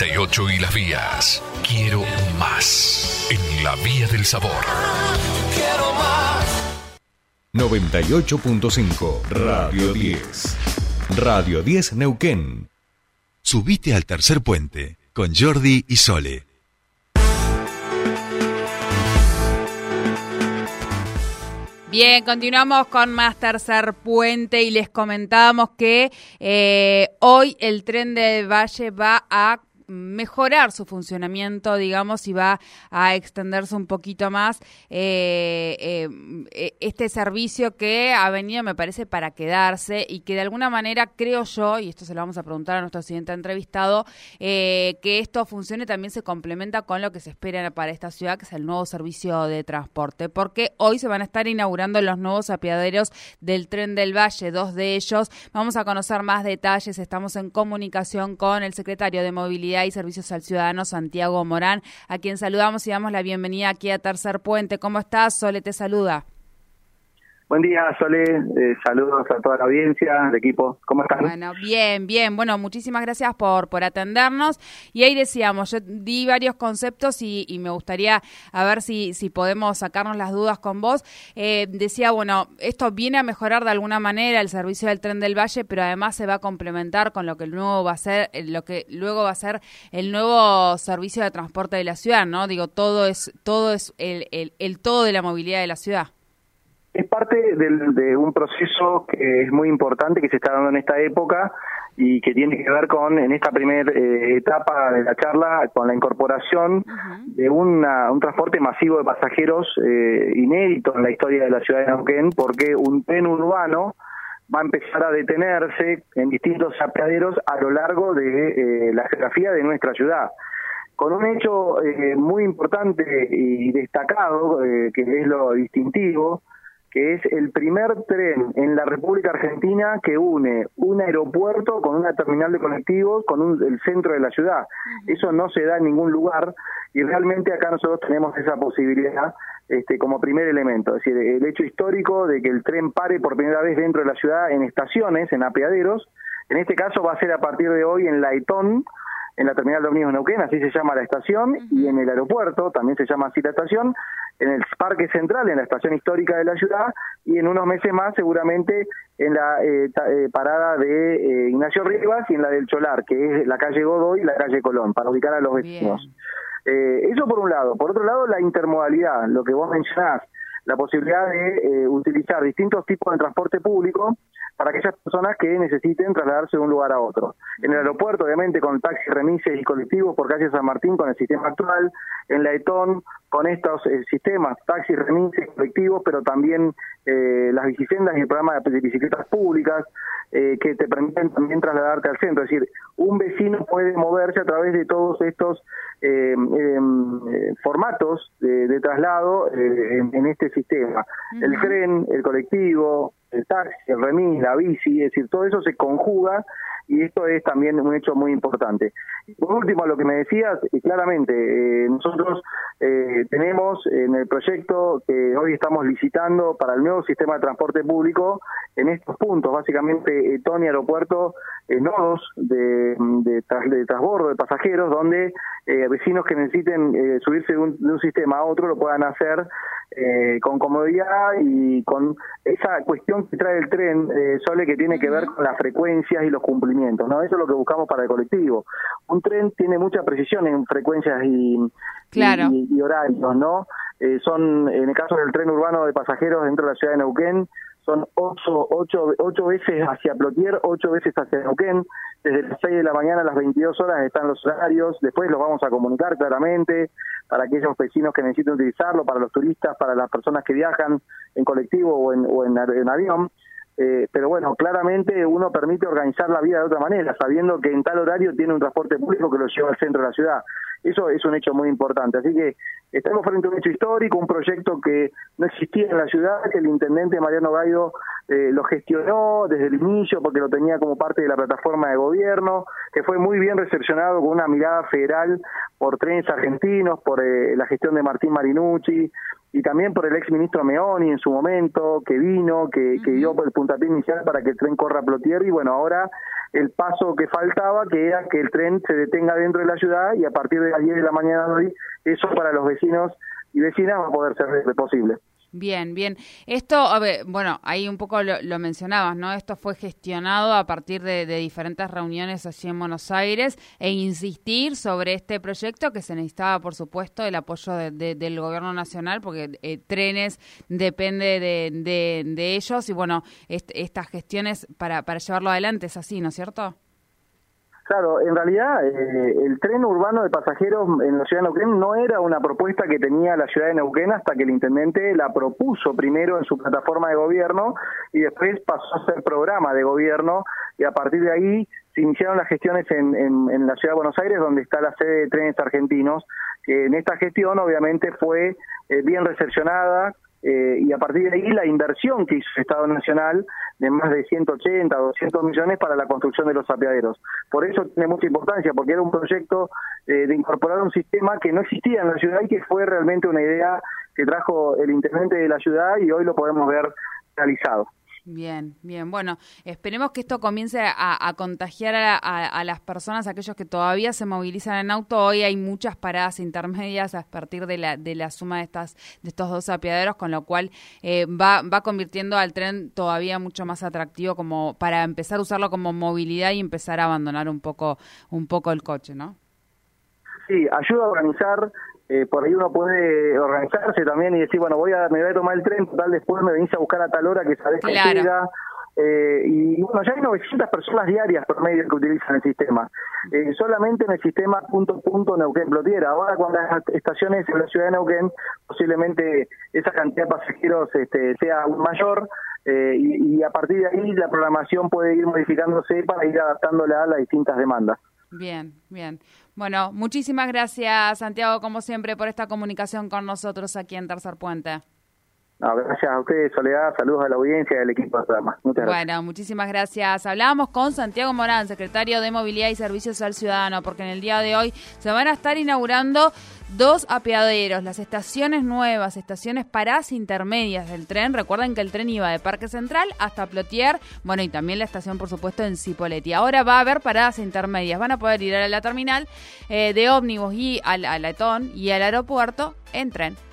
98 y las vías. Quiero más. En la vía del sabor. Quiero más. 98.5 Radio 10. Radio 10 Neuquén. Subite al tercer puente con Jordi y Sole. Bien, continuamos con más tercer puente y les comentábamos que eh, hoy el tren de Valle va a mejorar su funcionamiento, digamos, y va a extenderse un poquito más eh, eh, este servicio que ha venido, me parece, para quedarse y que de alguna manera creo yo, y esto se lo vamos a preguntar a nuestro siguiente entrevistado, eh, que esto funcione también se complementa con lo que se espera para esta ciudad, que es el nuevo servicio de transporte, porque hoy se van a estar inaugurando los nuevos apiaderos del tren del Valle, dos de ellos. Vamos a conocer más detalles, estamos en comunicación con el secretario de Movilidad y Servicios al Ciudadano, Santiago Morán, a quien saludamos y damos la bienvenida aquí a Tercer Puente. ¿Cómo estás? Sole te saluda. Buen día, Sole. Eh, saludos a toda la audiencia, el equipo. ¿Cómo están? Bueno, bien, bien. Bueno, muchísimas gracias por, por atendernos. Y ahí decíamos, yo di varios conceptos y, y me gustaría a ver si, si podemos sacarnos las dudas con vos. Eh, decía, bueno, esto viene a mejorar de alguna manera el servicio del tren del Valle, pero además se va a complementar con lo que el nuevo va a ser, eh, lo que luego va a ser el nuevo servicio de transporte de la ciudad, ¿no? Digo, todo es, todo es el, el todo de la movilidad de la ciudad. Es parte de un proceso que es muy importante que se está dando en esta época y que tiene que ver con, en esta primera eh, etapa de la charla, con la incorporación de una, un transporte masivo de pasajeros eh, inédito en la historia de la ciudad de Neuquén, porque un tren urbano va a empezar a detenerse en distintos apeaderos a lo largo de eh, la geografía de nuestra ciudad. Con un hecho muy importante y destacado, que es lo distintivo, que es el primer tren en la República Argentina que une un aeropuerto con una terminal de colectivos con el centro de la ciudad. Eso no se da en ningún lugar y realmente acá nosotros tenemos esa posibilidad este, como primer elemento, es decir, el hecho histórico de que el tren pare por primera vez dentro de la ciudad en estaciones, en apeaderos, en este caso va a ser a partir de hoy en Laetón, en la terminal de ómnibus Neuquén, así se llama la estación, y en el aeropuerto, también se llama así la estación, en el Parque Central, en la estación histórica de la ciudad, y en unos meses más seguramente en la eh, eh, parada de eh, Ignacio Rivas y en la del Cholar, que es la calle Godoy y la calle Colón, para ubicar a los vecinos. eso por un lado. Por otro lado, la intermodalidad, lo que vos mencionás, la posibilidad de utilizar distintos tipos de transporte público para aquellas personas que necesiten trasladarse de un lugar a otro. En el aeropuerto, obviamente, con taxis, remises y colectivos por calle San Martín con el sistema actual, en la ETON con estos eh, sistemas, taxis, remises, colectivos, pero también eh, las bicisendas y el programa de bicicletas públicas eh, que te permiten también trasladarte al centro. Es decir, un vecino puede moverse a través de todos estos em, formatos de, traslado en, este sistema. El tren, el colectivo, el taxi, el remis, la bici, es decir, todo eso se conjuga y esto es también un hecho muy importante. Por último, lo que me decías, claramente, eh, nosotros eh, tenemos en el proyecto que hoy estamos licitando para el nuevo sistema de transporte público en estos puntos, básicamente eh, Tony Aeropuerto, nodos de, de, de, transbordo de pasajeros, donde vecinos que necesiten subirse de un, de un sistema a otro lo puedan hacer eh, con comodidad y con esa cuestión que trae el tren, eh, Sole, que tiene que ver con las frecuencias y los cumplimientos, ¿no? Eso es lo que buscamos para el colectivo. Un tren tiene mucha precisión en frecuencias y, y, horarios, ¿no? Eh, son, en el caso del tren urbano de pasajeros dentro de la ciudad de Neuquén, son ocho, ocho, ocho veces hacia Plotier, ocho veces hacia Neuquén, desde las 6 de la mañana a las 22 horas están los horarios, después los vamos a comunicar claramente para aquellos vecinos que necesiten utilizarlo, para los turistas, para las personas que viajan en colectivo o en, o en, avión. Eh, pero bueno, claramente uno permite organizar la vida de otra manera, sabiendo que en tal horario tiene un transporte público que lo lleva al centro de la ciudad. Eso es un hecho muy importante. Así que estamos frente a un hecho histórico, un proyecto que no existía en la ciudad, que el intendente Mariano Gaido eh, lo gestionó desde el inicio porque lo tenía como parte de la plataforma de gobierno, que fue muy bien recepcionado con una mirada federal por trenes argentinos, por eh, la gestión de Martín Marinucci y también por el ex ministro Meoni en su momento, que vino, que, que dio el puntapié inicial para que el tren corra a Plotier y bueno, ahora el paso que faltaba, que era que el tren se detenga dentro de la ciudad y a partir de las 10 de la mañana de hoy, eso para los vecinos y vecinas va a poder ser posible. Bien, bien. Esto, bueno, ahí un poco lo, mencionabas, ¿no? Esto fue gestionado a partir de, diferentes reuniones allí en Buenos Aires e insistir sobre este proyecto que se necesitaba, por supuesto, el apoyo del gobierno nacional, porque eh, trenes depende de, ellos y, bueno, estas gestiones para, para llevarlo adelante es así, ¿no es cierto? Claro, en realidad eh, el tren urbano de pasajeros en la ciudad de Neuquén no era una propuesta que tenía la ciudad de Neuquén hasta que el intendente la propuso primero en su plataforma de gobierno y después pasó a ser programa de gobierno y a partir de ahí se iniciaron las gestiones en, en, la ciudad de Buenos Aires donde está la sede de trenes argentinos que en esta gestión obviamente fue eh, bien recepcionada eh, y a partir de ahí la inversión que hizo el Estado Nacional de más de 180, 200 millones para la construcción de los apeaderos. Por eso tiene mucha importancia, porque era un proyecto eh, de incorporar un sistema que no existía en la ciudad y que fue realmente una idea que trajo el intendente de la ciudad y hoy lo podemos ver realizado. Bien, bien. Bueno, esperemos que esto comience a, contagiar a, las personas, aquellos que todavía se movilizan en auto. Hoy hay muchas paradas intermedias a partir de la, de la suma de, estas, de estos dos apiaderos, con lo cual eh, va, va convirtiendo al tren todavía mucho más atractivo como para empezar a usarlo como movilidad y empezar a abandonar un poco, un poco el coche, ¿no? Sí, ayuda a organizar eh, por ahí uno puede organizarse también y decir, bueno, voy a, me voy a tomar el tren, total después me venís a buscar a tal hora que sabes que llega. Eh, y bueno, ya hay 900 personas diarias por medio que utilizan el sistema. Eh, solamente en el sistema punto punto Neuquén Plotiera. Ahora con las estaciones en la ciudad de Neuquén, posiblemente esa cantidad de pasajeros este, sea aún mayor. Eh, y, y, a partir de ahí la programación puede ir modificándose para ir adaptándola a las distintas demandas. Bien, bien. Bueno, muchísimas gracias, Santiago, como siempre, por esta comunicación con nosotros aquí en Tercer Puente. Gracias a ustedes, Soledad. Saludos a la audiencia y al equipo de programa. Muchas gracias. Bueno, muchísimas gracias. Hablábamos con Santiago Morán, secretario de Movilidad y Servicios al Ciudadano, porque en el día de hoy se van a estar inaugurando dos apeaderos, las estaciones nuevas, estaciones paradas intermedias del tren. Recuerden que el tren iba de Parque Central hasta Plotier, bueno, y también la estación, por supuesto, en Cipoletti. Ahora va a haber paradas intermedias, van a poder ir a la terminal eh, de ómnibus y al, al y al aeropuerto en tren.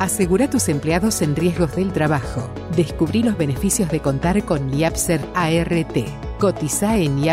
Asegura tus empleados en riesgos del trabajo. Descubrí los beneficios de contar con IAPSER ART. Cotiza en IAP